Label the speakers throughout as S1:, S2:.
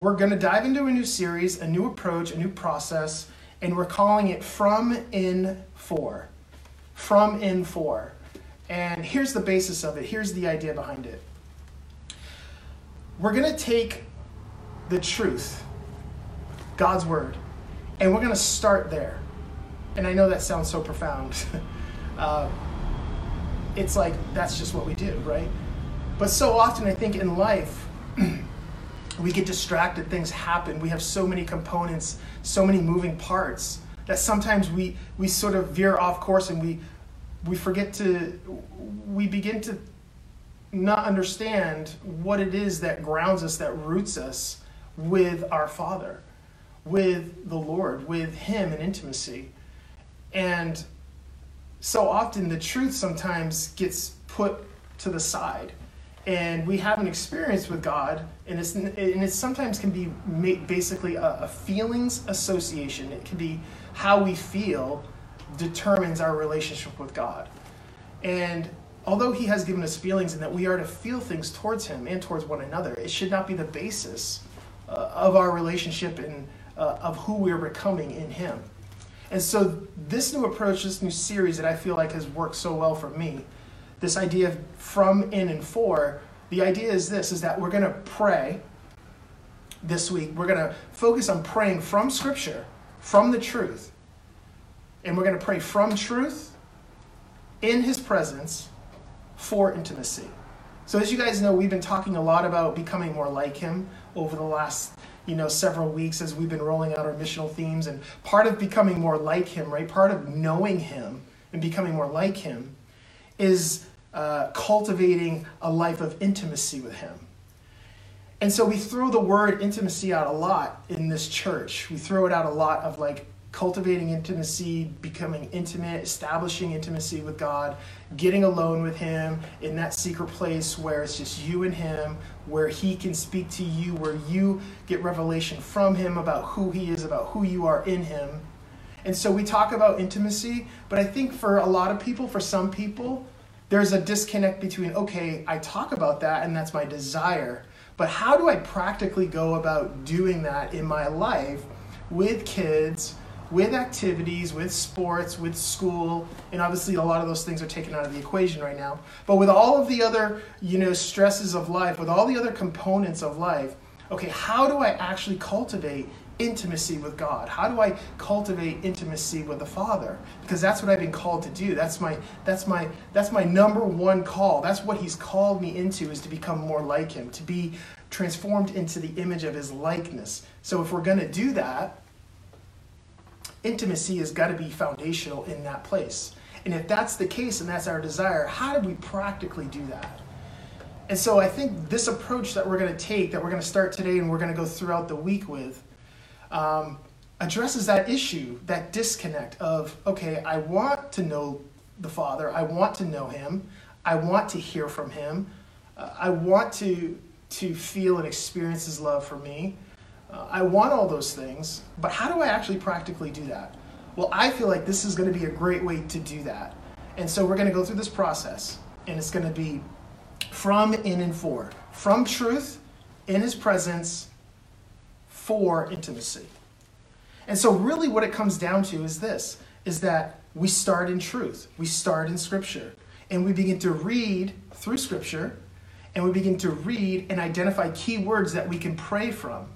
S1: We're going to dive into a new series, a new approach, a new process, and we're calling it From In For. From In For. And here's the basis of it. Here's the idea behind it. We're going to take the truth, God's word, and we're going to start there. And I know that sounds so profound. uh, it's like that's just what we do, right? But so often, I think in life, we get distracted, things happen. We have so many components, so many moving parts that sometimes we, we sort of veer off course and we, we forget to, we begin to not understand what it is that grounds us, that roots us with our Father, with the Lord, with Him in intimacy. And so often the truth sometimes gets put to the side and we have an experience with God, and it's and it sometimes can be basically a, a, feelings association. It can be how we feel determines our relationship with God, and although He has given us feelings and that we are to feel things towards Him and towards one another, it should not be the basis uh, of our relationship and uh, of who we are becoming in Him. And so, this new approach, this new series that I feel like has worked so well for me this idea of from, in, and for, the idea is this is that we're going to pray this week. We're going to focus on praying from Scripture, from the truth. And we're going to pray from truth, in His presence, for intimacy. So, as you guys know, we've been talking a lot about becoming more like Him over the last you know several weeks as we've been rolling out our missional themes and part of becoming more like him right part of knowing him and becoming more like him is uh, cultivating a life of intimacy with Him. And so we throw the word intimacy out a lot in this church. We throw it out a lot of like cultivating intimacy, becoming intimate, establishing intimacy with God, getting alone with Him in that secret place where it's just you and Him, where He can speak to you, where you get revelation from Him about who He is, about who you are in Him. And so we talk about intimacy, but I think for a lot of people, for some people, there's a disconnect between, okay, I talk about that and that's my desire, but how do I practically go about doing that in my life with kids, with activities, with sports, with school, and obviously a lot of those things are taken out of the equation right now. But with all of the other, you know, stresses of life, with all the other components of life, okay, how do I actually cultivate intimacy with God? How do I cultivate intimacy with the Father? Because that's what I've been called to do. That's my that's my that's my number one call. That's what he's called me into is to become more like him, to be transformed into the image of his likeness. So if we're going to do that, intimacy has got to be foundational in that place. And if that's the case and that's our desire, how do we practically do that? And so I think this approach that we're going to take, that we're going to start today and we're going to go throughout the week with, um, addresses that issue, that disconnect of, okay, I want to know the Father, I want to know Him, I want to hear from Him, uh, I want to, to feel and experience His love for me. Uh, I want all those things, but how do I actually practically do that? Well, I feel like this is going to be a great way to do that. And so we're going to go through this process, and it's going to be from, in, and for. From truth, in His presence, for intimacy. And so really what it comes down to is this is that we start in truth. We start in scripture and we begin to read through scripture and we begin to read and identify key words that we can pray from.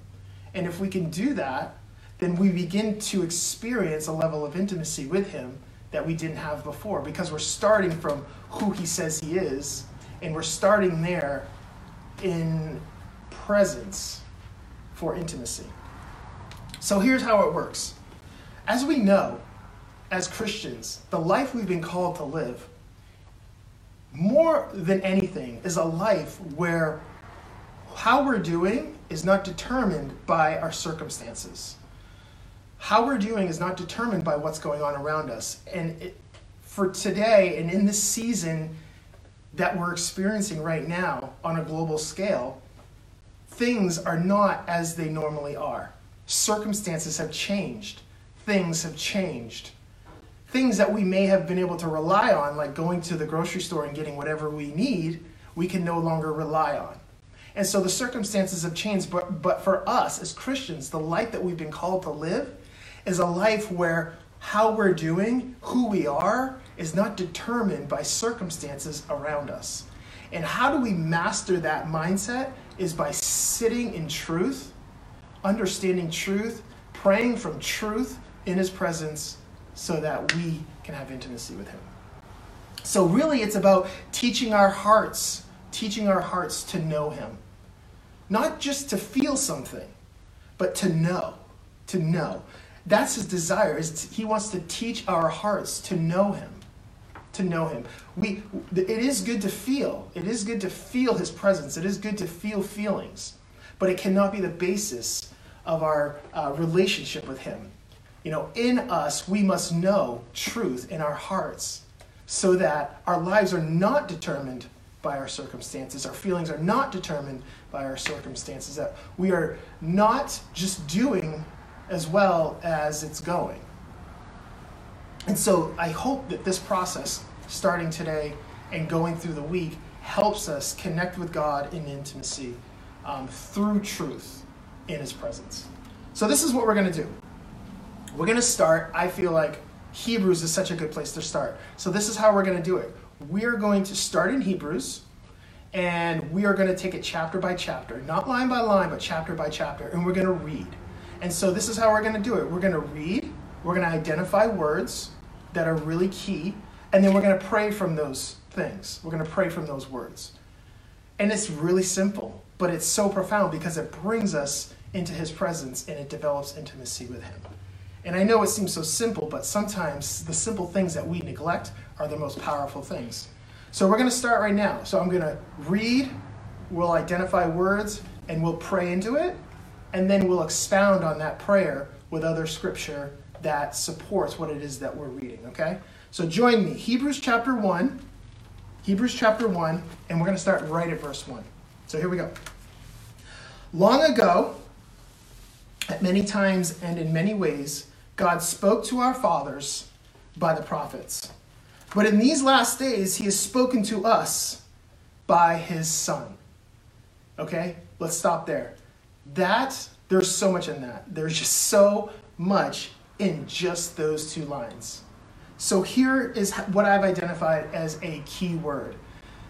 S1: And if we can do that, then we begin to experience a level of intimacy with him that we didn't have before because we're starting from who he says he is and we're starting there in presence for intimacy. So here's how it works. As we know, as Christians, the life we've been called to live, more than anything, is a life where how we're doing is not determined by our circumstances. How we're doing is not determined by what's going on around us. And it, for today and in this season that we're experiencing right now on a global scale, things are not as they normally are. Circumstances have changed, things have changed. Things that we may have been able to rely on, like going to the grocery store and getting whatever we need, we can no longer rely on. And so the circumstances have changed, but, but for us as Christians, the life that we've been called to live is a life where how we're doing, who we are, is not determined by circumstances around us. And how do we master that mindset? Is by sitting in truth, understanding truth, praying from truth in His presence so that we can have intimacy with Him. So, really, it's about teaching our hearts, teaching our hearts to know Him. Not just to feel something, but to know, to know. That's His desire, is He wants to teach our hearts to know Him to know him. We, it is good to feel. It is good to feel his presence. It is good to feel feelings, but it cannot be the basis of our uh, relationship with him. You know, in us, we must know truth in our hearts so that our lives are not determined by our circumstances. Our feelings are not determined by our circumstances. That we are not just doing as well as it's going. And so I hope that this process, starting today and going through the week, helps us connect with God in intimacy um, through truth in His presence. So, this is what we're going to do. We're going to start, I feel like Hebrews is such a good place to start. So, this is how we're going to do it. We are going to start in Hebrews, and we are going to take it chapter by chapter, not line by line, but chapter by chapter, and we're going to read. And so, this is how we're going to do it. We're going to read, we're going to identify words that are really key, and then we're going to pray from those things. We're going to pray from those words. And it's really simple, but it's so profound because it brings us into his presence and it develops intimacy with him. And I know it seems so simple, but sometimes the simple things that we neglect are the most powerful things. So we're going to start right now. So I'm going to read, we'll identify words, and we'll pray into it, and then we'll expound on that prayer with other scripture that supports what it is that we're reading, okay? So join me. Hebrews chapter 1. Hebrews chapter 1, and we're going to start right at verse 1. So here we go. Long ago, at many times and in many ways, God spoke to our fathers by the prophets. But in these last days, he has spoken to us by his Son. Okay? Let's stop there. That, there's so much in that. There's just so much in just those two lines. So here is what I've identified as a key word.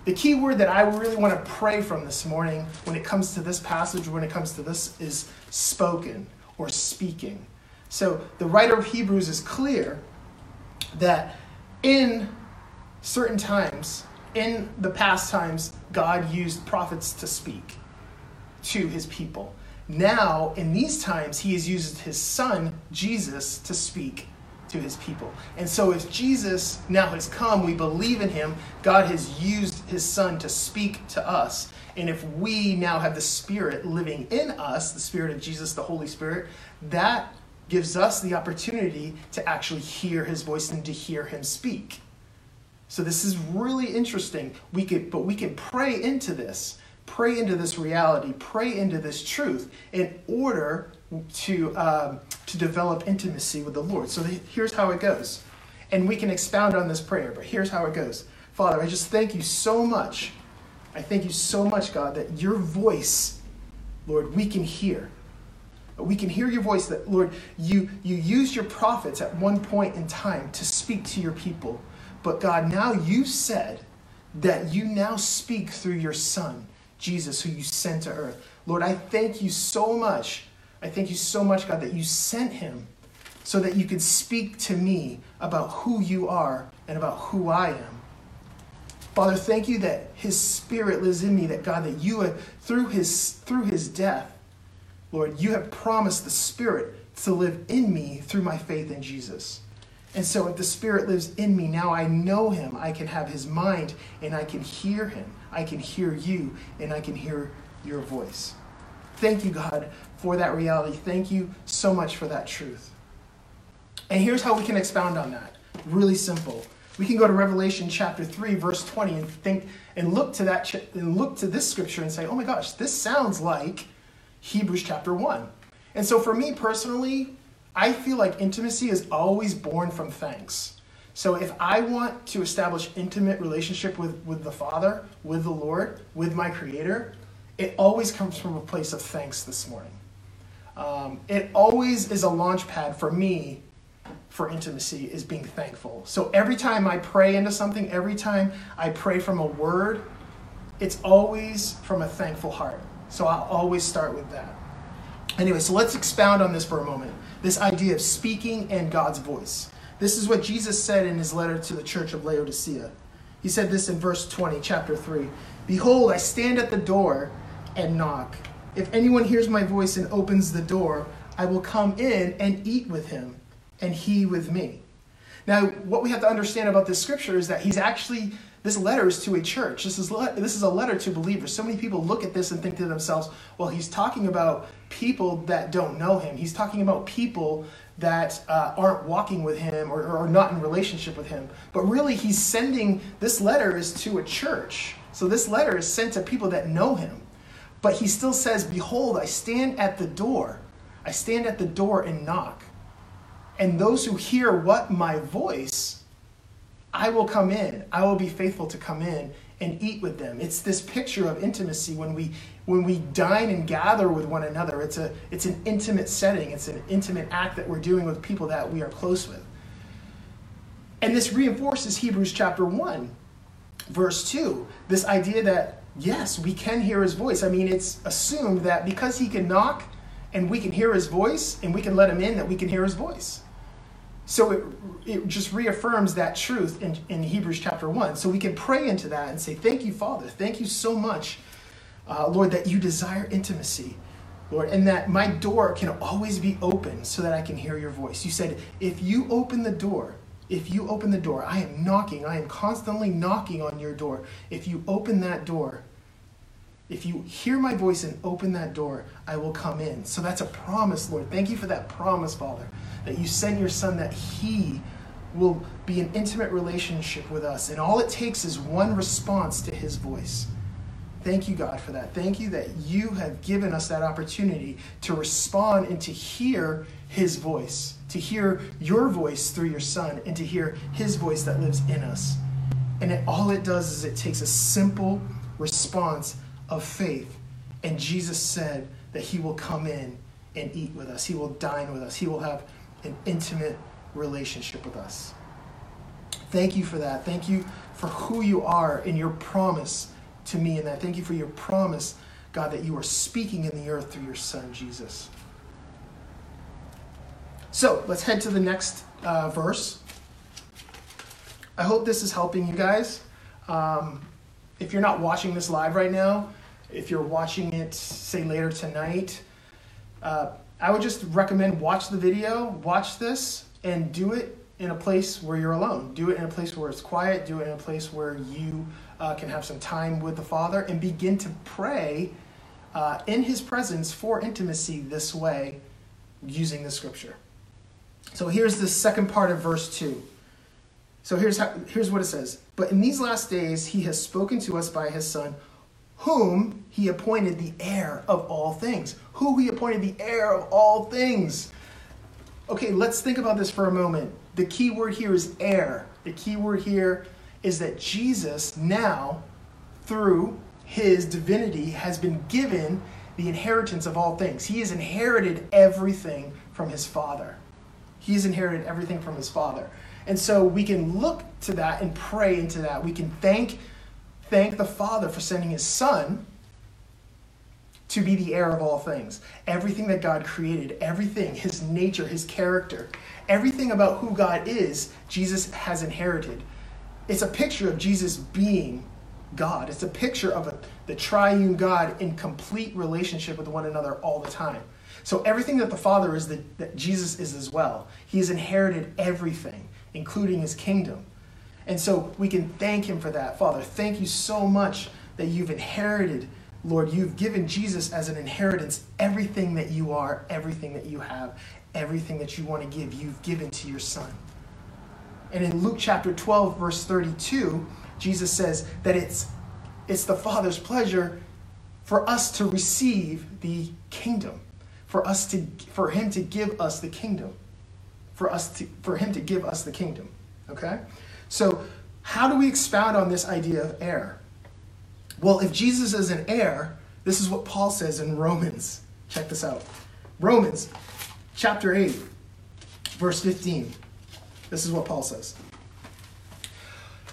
S1: The key word that I really want to pray from this morning when it comes to this passage, when it comes to this, is spoken or speaking. So the writer of Hebrews is clear that in certain times, in the past times, God used prophets to speak to his people. Now, in these times, he has used his son, Jesus, to speak to his people. And so, if Jesus now has come, we believe in him, God has used his son to speak to us. And if we now have the Spirit living in us, the Spirit of Jesus, the Holy Spirit, that gives us the opportunity to actually hear his voice and to hear him speak. So this is really interesting. We could, but we can pray into this pray into this reality, pray into this truth in order to, um, to develop intimacy with the Lord. So here's how it goes. And we can expound on this prayer, but here's how it goes. Father, I just thank you so much. I thank you so much, God, that your voice, Lord, we can hear. We can hear your voice that, Lord, you, you used your prophets at one point in time to speak to your people. But God, now you said that you now speak through your Son. Jesus, who you sent to earth. Lord, I thank you so much. I thank you so much, God, that you sent him so that you could speak to me about who you are and about who I am. Father, thank you that his spirit lives in me, that God, that you have, through his, through his death, Lord, you have promised the spirit to live in me through my faith in Jesus. And so if the Spirit lives in me, now I know him. I can have his mind and I can hear him. I can hear you and I can hear your voice. Thank you, God, for that reality. Thank you so much for that truth. And here's how we can expound on that. Really simple. We can go to Revelation chapter 3 verse 20 and think and look to that and look to this scripture and say, "Oh my gosh, this sounds like Hebrews chapter 1." And so for me personally, I feel like intimacy is always born from thanks. So if I want to establish intimate relationship with, with the Father, with the Lord, with my Creator, it always comes from a place of thanks this morning. Um, it always is a launch pad for me for intimacy is being thankful. So every time I pray into something, every time I pray from a word, it's always from a thankful heart. So I'll always start with that. Anyway, so let's expound on this for a moment. This idea of speaking and God's voice. This is what Jesus said in his letter to the church of Laodicea. He said this in verse 20, chapter 3 Behold, I stand at the door and knock. If anyone hears my voice and opens the door, I will come in and eat with him and he with me. Now, what we have to understand about this scripture is that he's actually, this letter is to a church. This is, this is a letter to believers. So many people look at this and think to themselves, well, he's talking about people that don't know him. He's talking about people that uh, aren't walking with him or, or not in relationship with him. But really, he's sending, this letter is to a church. So this letter is sent to people that know him. But he still says, Behold, I stand at the door. I stand at the door and knock. And those who hear what my voice, I will come in. I will be faithful to come in and eat with them. It's this picture of intimacy when we when we dine and gather with one another. It's a it's an intimate setting. It's an intimate act that we're doing with people that we are close with. And this reinforces Hebrews chapter 1, verse 2. This idea that yes, we can hear his voice. I mean, it's assumed that because he can knock and we can hear his voice and we can let him in that we can hear his voice. So it, it just reaffirms that truth in, in Hebrews chapter 1. So we can pray into that and say, Thank you, Father. Thank you so much, uh, Lord, that you desire intimacy, Lord, and that my door can always be open so that I can hear your voice. You said, If you open the door, if you open the door, I am knocking, I am constantly knocking on your door. If you open that door, if you hear my voice and open that door, I will come in. So that's a promise, Lord. Thank you for that promise, Father that you send your son that he will be an intimate relationship with us. And all it takes is one response to his voice. Thank you, God, for that. Thank you that you have given us that opportunity to respond and to hear his voice, to hear your voice through your son, and to hear his voice that lives in us. And it, all it does is it takes a simple response of faith. And Jesus said that he will come in and eat with us, he will dine with us, he will have an intimate relationship with us. Thank you for that. Thank you for who you are and your promise to me and that. Thank you for your promise, God, that you are speaking in the earth through your Son, Jesus. So let's head to the next uh, verse. I hope this is helping you guys. Um, if you're not watching this live right now, if you're watching it, say later tonight, uh, I would just recommend watch the video, watch this, and do it in a place where you're alone. Do it in a place where it's quiet. Do it in a place where you uh, can have some time with the Father and begin to pray uh, in His presence for intimacy this way using the scripture. So here's the second part of verse 2. So here's, how, here's what it says But in these last days, He has spoken to us by His Son whom he appointed the heir of all things. Who he appointed the heir of all things. Okay, let's think about this for a moment. The key word here is heir. The key word here is that Jesus now, through his divinity, has been given the inheritance of all things. He has inherited everything from his Father. He has inherited everything from his Father. And so we can look to that and pray into that. We can thank thank the Father for sending his Son to be the heir of all things. Everything that God created, everything, his nature, his character, everything about who God is, Jesus has inherited. It's a picture of Jesus being God. It's a picture of a, the triune God in complete relationship with one another all the time. So everything that the Father is, that, that Jesus is as well. He has inherited everything, including his kingdom. And so we can thank him for that. Father, thank you so much that you've inherited, Lord, you've given Jesus as an inheritance everything that you are, everything that you have, everything that you want to give, you've given to your Son. And in Luke chapter 12, verse 32, Jesus says that it's, it's the Father's pleasure for us to receive the kingdom, for us to for him to give us the kingdom, for us to for him to give us the kingdom. Okay? So, how do we expound on this idea of heir? Well, if Jesus is an heir, This is what Paul says in Romans. Check this out. Romans chapter 8, verse 15. This is what Paul says.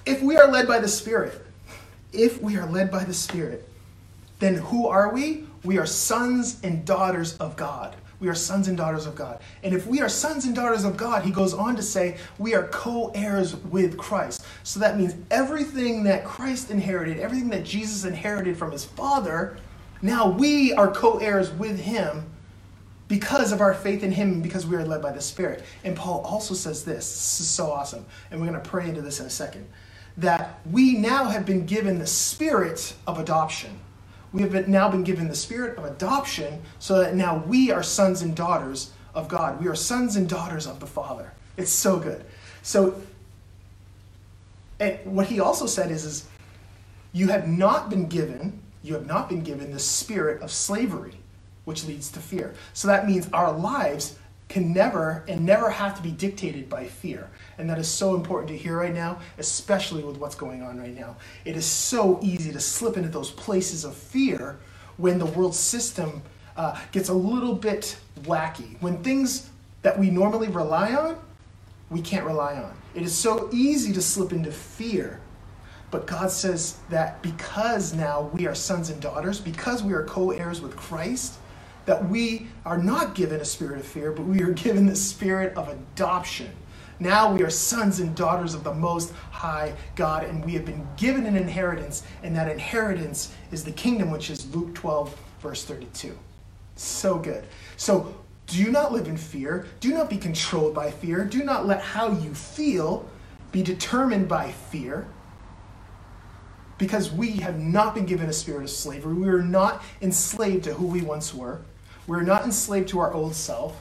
S1: If we are led by the Spirit, if we are led by the Spirit, then who are we? We are sons and daughters of God. We are sons and daughters of God. And if we are sons and daughters of God, he goes on to say, we are co heirs with Christ. So that means everything that Christ inherited, everything that Jesus inherited from his Father, now we are co heirs with him because of our faith in him and because we are led by the Spirit. And Paul also says this this is so awesome. And we're going to pray into this in a second that we now have been given the spirit of adoption. We have been, now been given the spirit of adoption so that now we are sons and daughters of God. We are sons and daughters of the Father. It's so good. So, and what he also said is, is you have not been given, you have not been given the spirit of slavery, which leads to fear. So that means our lives can never and never have to be dictated by fear. And that is so important to hear right now, especially with what's going on right now. It is so easy to slip into those places of fear when the world system uh, gets a little bit wacky. When things that we normally rely on, we can't rely on. It is so easy to slip into fear. But God says that because now we are sons and daughters, because we are co heirs with Christ, that we are not given a spirit of fear, but we are given the spirit of adoption. Now we are sons and daughters of the Most High God, and we have been given an inheritance, and that inheritance is the kingdom, which is Luke 12, verse 32. So good. So do not live in fear. Do not be controlled by fear. Do not let how you feel be determined by fear. Because we have not been given a spirit of slavery. We are not enslaved to who we once were. We're not enslaved to our old self.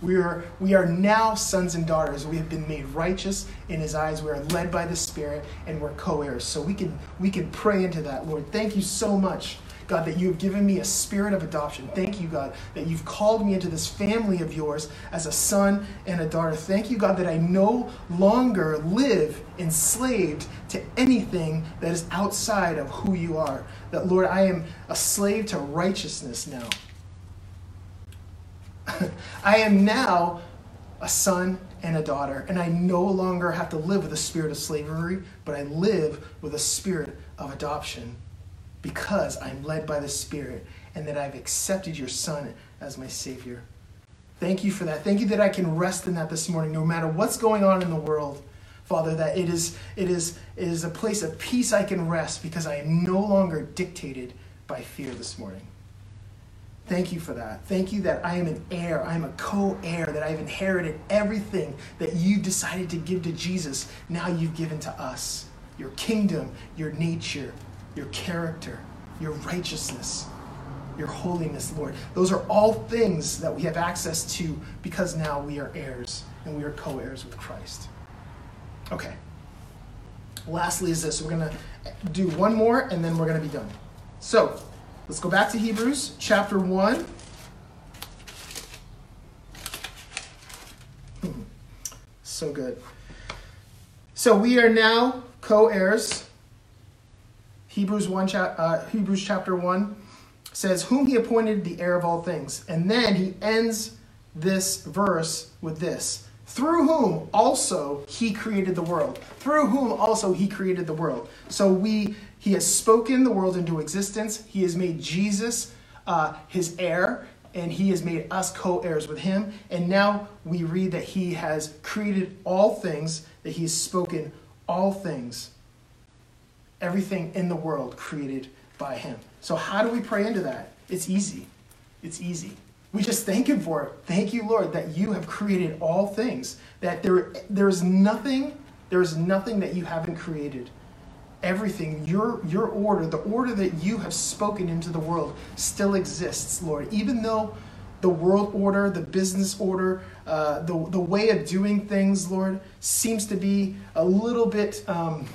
S1: We are, we are now sons and daughters. We have been made righteous in his eyes. We are led by the Spirit and we're co-heirs. So we can we can pray into that, Lord. Thank you so much, God, that you have given me a spirit of adoption. Thank you, God, that you've called me into this family of yours as a son and a daughter. Thank you, God, that I no longer live enslaved to anything that is outside of who you are. That, Lord, I am a slave to righteousness now. I am now a son and a daughter, and I no longer have to live with a spirit of slavery, but I live with a spirit of adoption because I'm led by the Spirit and that I've accepted your Son as my Savior. Thank you for that. Thank you that I can rest in that this morning, no matter what's going on in the world. Father, that it is, it is, it is a place of peace I can rest because I am no longer dictated by fear this morning. Thank you for that. Thank you that I am an heir. I am a co heir, that I've inherited everything that you decided to give to Jesus. Now you've given to us your kingdom, your nature, your character, your righteousness, your holiness, Lord. Those are all things that we have access to because now we are heirs and we are co heirs with Christ. Okay. Lastly, is this we're going to do one more and then we're going to be done. So, Let's go back to Hebrews chapter 1. so good. So we are now co-heirs. Hebrews 1 uh, Hebrews chapter 1 says whom he appointed the heir of all things. And then he ends this verse with this. Through whom also he created the world. Through whom also he created the world. So we he has spoken the world into existence. He has made Jesus uh, his heir, and he has made us co heirs with him. And now we read that he has created all things, that he has spoken all things, everything in the world created by him. So, how do we pray into that? It's easy. It's easy. We just thank him for it. Thank you, Lord, that you have created all things, that there, there is nothing, there is nothing that you haven't created everything, your, your order, the order that you have spoken into the world still exists, Lord. Even though the world order, the business order, uh, the, the way of doing things, Lord, seems to be a little bit, um,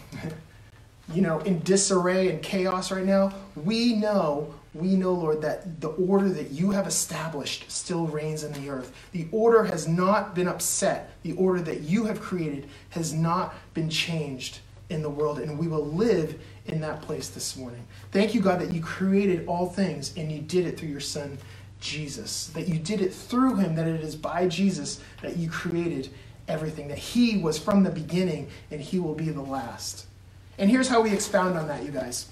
S1: you know, in disarray and chaos right now, we know, we know, Lord, that the order that you have established still reigns in the earth. The order has not been upset. The order that you have created has not been changed in the world, and we will live in that place this morning. Thank you, God, that you created all things and you did it through your Son, Jesus. That you did it through him, that it is by Jesus that you created everything, that he was from the beginning and he will be the last. And here's how we expound on that, you guys.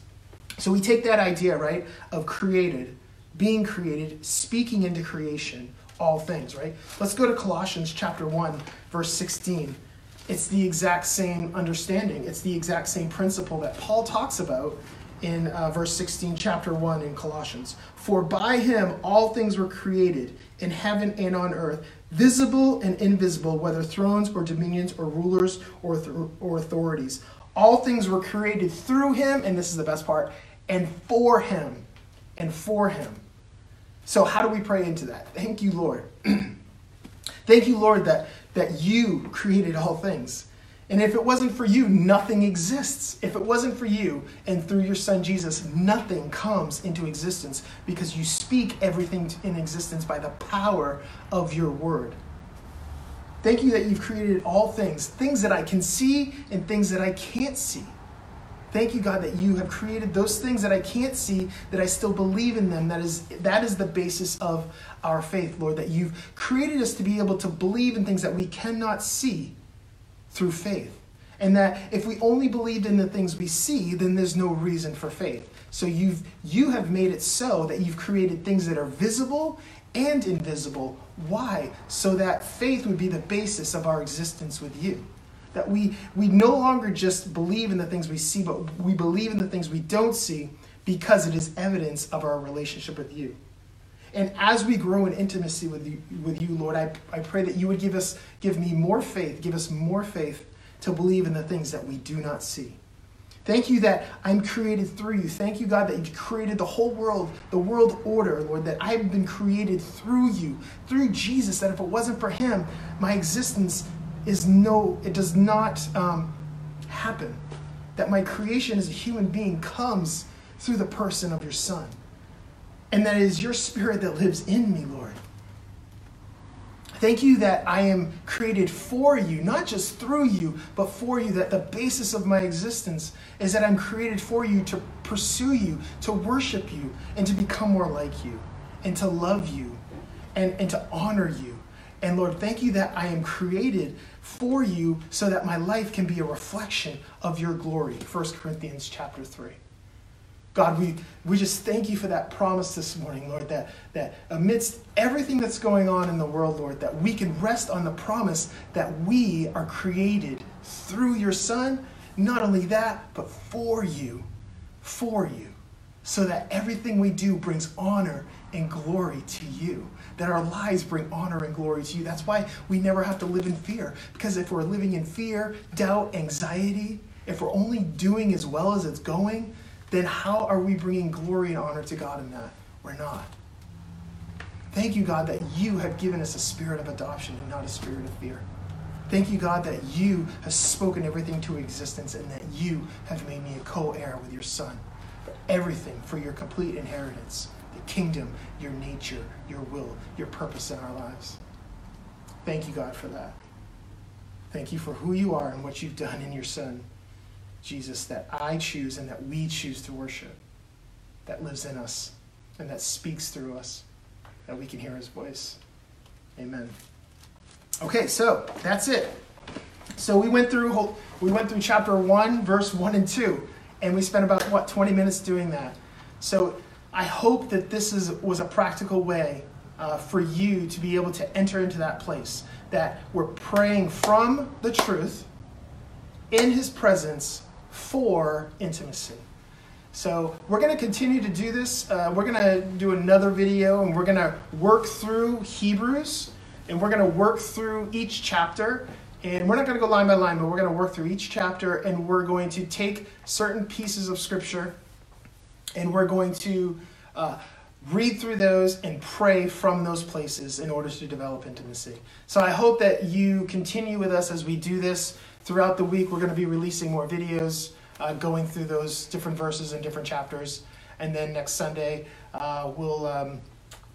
S1: So we take that idea, right, of created, being created, speaking into creation, all things, right? Let's go to Colossians chapter 1, verse 16. It's the exact same understanding. It's the exact same principle that Paul talks about in uh, verse 16, chapter 1 in Colossians. For by him all things were created in heaven and on earth, visible and invisible, whether thrones or dominions or rulers or, th- or authorities. All things were created through him, and this is the best part, and for him. And for him. So, how do we pray into that? Thank you, Lord. Thank you, Lord, that, that you created all things. And if it wasn't for you, nothing exists. If it wasn't for you and through your son Jesus, nothing comes into existence because you speak everything in existence by the power of your word. Thank you that you've created all things, things that I can see and things that I can't see. Thank you, God, that you have created those things that I can't see, that I still believe in them. That is, that is the basis of our faith, Lord, that you've created us to be able to believe in things that we cannot see through faith. And that if we only believed in the things we see, then there's no reason for faith. So you've you have made it so that you've created things that are visible and invisible. Why? So that faith would be the basis of our existence with you. That we, we no longer just believe in the things we see, but we believe in the things we don't see because it is evidence of our relationship with you. And as we grow in intimacy with you, with you Lord, I, I pray that you would give us, give me more faith, give us more faith to believe in the things that we do not see. Thank you that I'm created through you. Thank you, God, that you created the whole world, the world order, Lord, that I've been created through you, through Jesus, that if it wasn't for him, my existence is no, it does not um, happen. That my creation as a human being comes through the person of your Son. And that it is your spirit that lives in me, Lord. Thank you that I am created for you, not just through you, but for you. That the basis of my existence is that I'm created for you to pursue you, to worship you, and to become more like you, and to love you, and, and to honor you. And Lord, thank you that I am created for you so that my life can be a reflection of your glory. 1 Corinthians chapter 3. God, we, we just thank you for that promise this morning, Lord, that, that amidst everything that's going on in the world, Lord, that we can rest on the promise that we are created through your Son. Not only that, but for you, for you, so that everything we do brings honor and glory to you. That our lives bring honor and glory to you. That's why we never have to live in fear. Because if we're living in fear, doubt, anxiety, if we're only doing as well as it's going, then how are we bringing glory and honor to God in that? We're not. Thank you, God, that you have given us a spirit of adoption and not a spirit of fear. Thank you, God, that you have spoken everything to existence and that you have made me a co heir with your Son for everything, for your complete inheritance, the kingdom, your nature, your will, your purpose in our lives. Thank you, God, for that. Thank you for who you are and what you've done in your Son. Jesus that I choose and that we choose to worship, that lives in us and that speaks through us, that we can hear his voice. Amen. Okay, so that's it. So we went through we went through chapter 1, verse 1 and 2, and we spent about what 20 minutes doing that. So I hope that this is was a practical way uh, for you to be able to enter into that place that we're praying from the truth in his presence for intimacy. So we're going to continue to do this. Uh, we're going to do another video and we're going to work through Hebrews and we're going to work through each chapter. And we're not going to go line by line, but we're going to work through each chapter and we're going to take certain pieces of scripture and we're going to uh, read through those and pray from those places in order to develop intimacy. So I hope that you continue with us as we do this throughout the week. We're going to be releasing more videos uh, going through those different verses and different chapters. And then next Sunday, uh, we'll, um,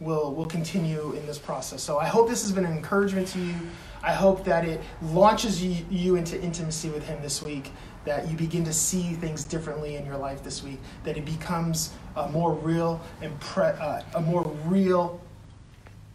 S1: we'll, we'll continue in this process. So I hope this has been an encouragement to you. I hope that it launches you, you into intimacy with Him this week, that you begin to see things differently in your life this week, that it becomes a more real and pre- uh, a more real.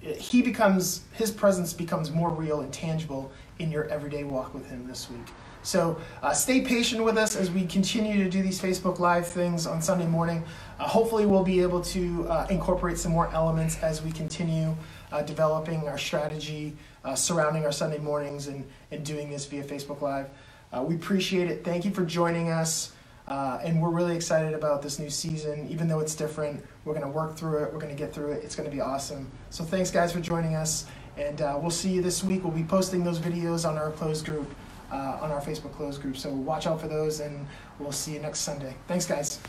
S1: He becomes His presence becomes more real and tangible in your everyday walk with Him this week. So uh, stay patient with us as we continue to do these Facebook Live things on Sunday morning. Uh, hopefully, we'll be able to uh, incorporate some more elements as we continue uh, developing our strategy uh, surrounding our Sunday mornings and, and doing this via Facebook Live. Uh, we appreciate it. Thank you for joining us. And we're really excited about this new season. Even though it's different, we're going to work through it. We're going to get through it. It's going to be awesome. So, thanks, guys, for joining us. And we'll see you this week. We'll be posting those videos on our closed group uh, on our Facebook closed group. So watch out for those, and we'll see you next Sunday. Thanks, guys.